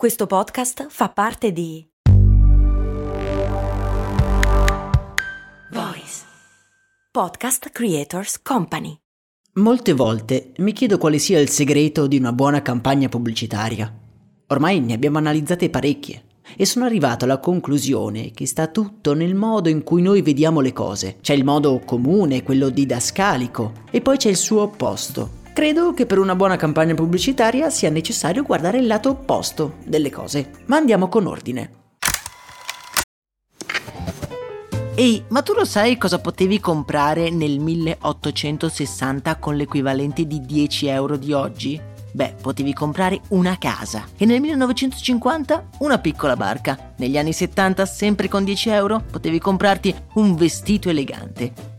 Questo podcast fa parte di Voice Podcast Creators Company. Molte volte mi chiedo quale sia il segreto di una buona campagna pubblicitaria. Ormai ne abbiamo analizzate parecchie e sono arrivato alla conclusione che sta tutto nel modo in cui noi vediamo le cose. C'è il modo comune, quello didascalico, e poi c'è il suo opposto, Credo che per una buona campagna pubblicitaria sia necessario guardare il lato opposto delle cose, ma andiamo con ordine. Ehi, ma tu lo sai cosa potevi comprare nel 1860 con l'equivalente di 10 euro di oggi? Beh, potevi comprare una casa e nel 1950 una piccola barca. Negli anni 70, sempre con 10 euro, potevi comprarti un vestito elegante.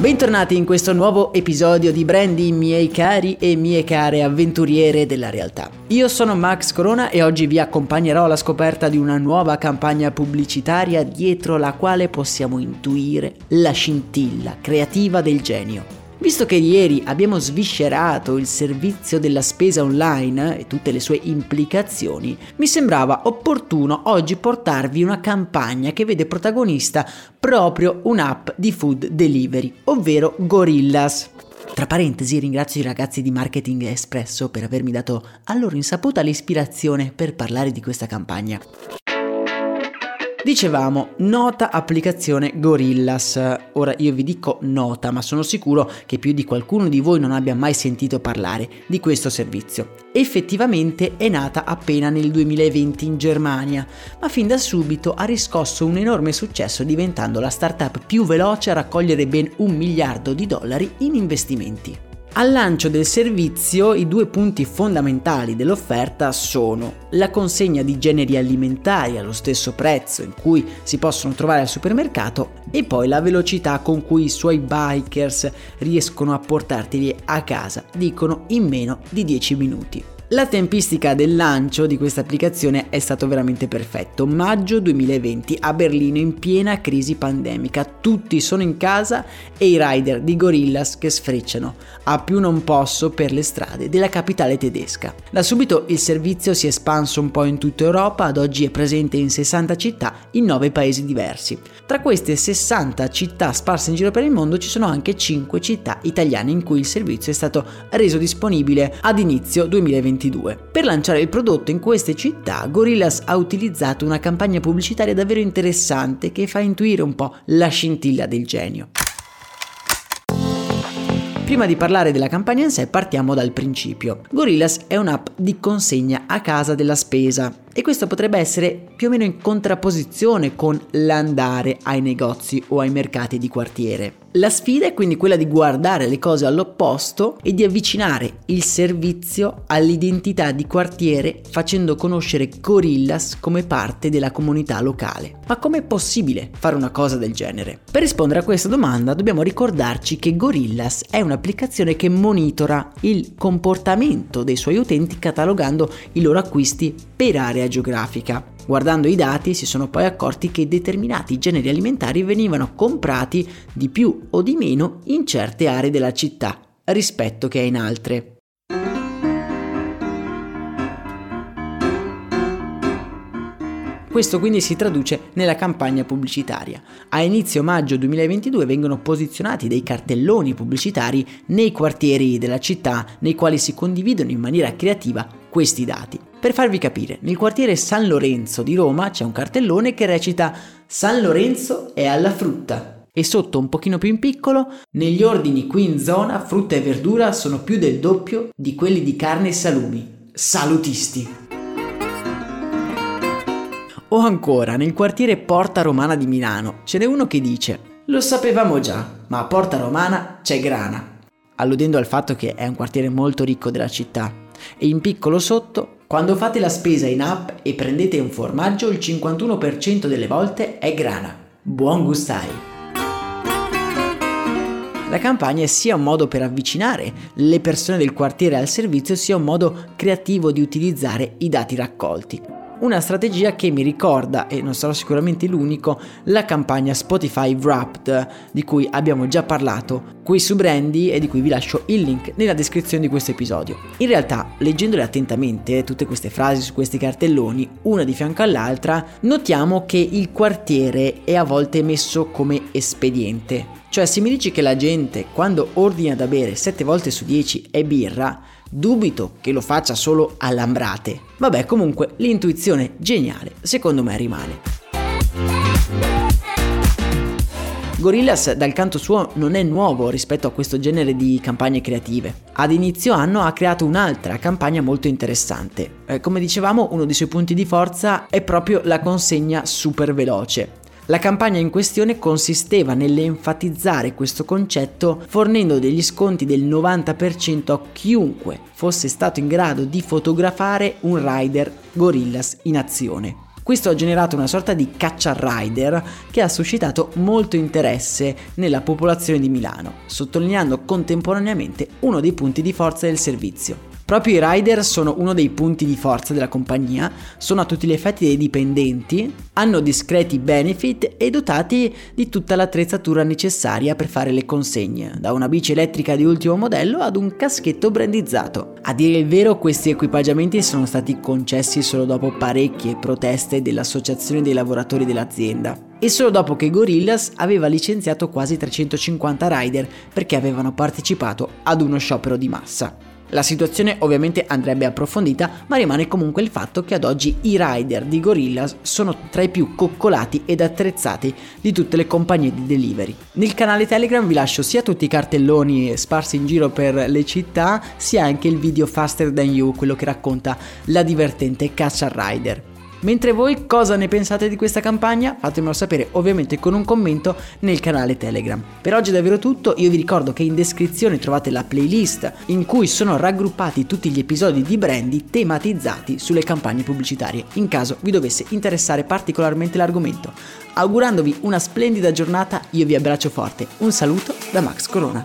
Bentornati in questo nuovo episodio di Brandy, miei cari e mie care avventuriere della realtà. Io sono Max Corona e oggi vi accompagnerò alla scoperta di una nuova campagna pubblicitaria dietro la quale possiamo intuire la scintilla creativa del genio. Visto che ieri abbiamo sviscerato il servizio della spesa online e tutte le sue implicazioni, mi sembrava opportuno oggi portarvi una campagna che vede protagonista proprio un'app di food delivery, ovvero Gorillas. Tra parentesi ringrazio i ragazzi di Marketing Espresso per avermi dato a loro insaputa l'ispirazione per parlare di questa campagna. Dicevamo, nota applicazione Gorillas. Ora io vi dico nota, ma sono sicuro che più di qualcuno di voi non abbia mai sentito parlare di questo servizio. Effettivamente è nata appena nel 2020 in Germania, ma fin da subito ha riscosso un enorme successo diventando la startup più veloce a raccogliere ben un miliardo di dollari in investimenti. Al lancio del servizio i due punti fondamentali dell'offerta sono la consegna di generi alimentari allo stesso prezzo in cui si possono trovare al supermercato e poi la velocità con cui i suoi bikers riescono a portarteli a casa, dicono in meno di 10 minuti. La tempistica del lancio di questa applicazione è stato veramente perfetto. Maggio 2020 a Berlino in piena crisi pandemica. Tutti sono in casa e i rider di Gorillas che sfrecciano a più non posso per le strade della capitale tedesca. Da subito il servizio si è espanso un po' in tutta Europa, ad oggi è presente in 60 città in 9 paesi diversi. Tra queste 60 città sparse in giro per il mondo ci sono anche 5 città italiane in cui il servizio è stato reso disponibile ad inizio 2020. 2022. Per lanciare il prodotto in queste città, Gorillas ha utilizzato una campagna pubblicitaria davvero interessante che fa intuire un po' la scintilla del genio. Prima di parlare della campagna in sé partiamo dal principio. Gorillas è un'app di consegna a casa della spesa e questo potrebbe essere più o meno in contrapposizione con l'andare ai negozi o ai mercati di quartiere. La sfida è quindi quella di guardare le cose all'opposto e di avvicinare il servizio all'identità di quartiere facendo conoscere Gorillas come parte della comunità locale. Ma com'è possibile fare una cosa del genere? Per rispondere a questa domanda dobbiamo ricordarci che Gorillas è un'applicazione che monitora il comportamento dei suoi utenti catalogando i loro acquisti per area geografica. Guardando i dati si sono poi accorti che determinati generi alimentari venivano comprati di più o di meno in certe aree della città rispetto che in altre. Questo quindi si traduce nella campagna pubblicitaria. A inizio maggio 2022 vengono posizionati dei cartelloni pubblicitari nei quartieri della città nei quali si condividono in maniera creativa questi dati. Per farvi capire, nel quartiere San Lorenzo di Roma c'è un cartellone che recita San Lorenzo è alla frutta. E sotto un pochino più in piccolo, negli ordini qui in zona frutta e verdura sono più del doppio di quelli di carne e salumi. Salutisti! O ancora, nel quartiere Porta Romana di Milano, ce n'è uno che dice Lo sapevamo già, ma a Porta Romana c'è grana, alludendo al fatto che è un quartiere molto ricco della città. E in piccolo sotto quando fate la spesa in app e prendete un formaggio, il 51% delle volte è grana. Buon gustai! La campagna è sia un modo per avvicinare le persone del quartiere al servizio, sia un modo creativo di utilizzare i dati raccolti una strategia che mi ricorda, e non sarò sicuramente l'unico, la campagna Spotify Wrapped di cui abbiamo già parlato qui su Brandy e di cui vi lascio il link nella descrizione di questo episodio. In realtà, leggendole attentamente, tutte queste frasi su questi cartelloni, una di fianco all'altra, notiamo che il quartiere è a volte messo come espediente. Cioè, se mi dici che la gente, quando ordina da bere 7 volte su 10 è birra, Dubito che lo faccia solo a lambrate. Vabbè, comunque l'intuizione geniale secondo me rimane. Gorillaz dal canto suo non è nuovo rispetto a questo genere di campagne creative. Ad inizio anno ha creato un'altra campagna molto interessante. Eh, come dicevamo, uno dei suoi punti di forza è proprio la consegna super veloce. La campagna in questione consisteva nell'enfatizzare questo concetto fornendo degli sconti del 90% a chiunque fosse stato in grado di fotografare un rider Gorillas in azione. Questo ha generato una sorta di caccia rider che ha suscitato molto interesse nella popolazione di Milano, sottolineando contemporaneamente uno dei punti di forza del servizio. Proprio i rider sono uno dei punti di forza della compagnia, sono a tutti gli effetti dei dipendenti, hanno discreti benefit e dotati di tutta l'attrezzatura necessaria per fare le consegne, da una bici elettrica di ultimo modello ad un caschetto brandizzato. A dire il vero, questi equipaggiamenti sono stati concessi solo dopo parecchie proteste dell'associazione dei lavoratori dell'azienda e solo dopo che Gorillaz aveva licenziato quasi 350 rider perché avevano partecipato ad uno sciopero di massa. La situazione ovviamente andrebbe approfondita, ma rimane comunque il fatto che ad oggi i rider di Gorillaz sono tra i più coccolati ed attrezzati di tutte le compagnie di delivery. Nel canale Telegram vi lascio sia tutti i cartelloni sparsi in giro per le città, sia anche il video Faster Than You, quello che racconta la divertente caccia rider. Mentre voi cosa ne pensate di questa campagna? Fatemelo sapere ovviamente con un commento nel canale Telegram. Per oggi è davvero tutto, io vi ricordo che in descrizione trovate la playlist in cui sono raggruppati tutti gli episodi di Brandy tematizzati sulle campagne pubblicitarie, in caso vi dovesse interessare particolarmente l'argomento. Augurandovi una splendida giornata, io vi abbraccio forte. Un saluto da Max Corona.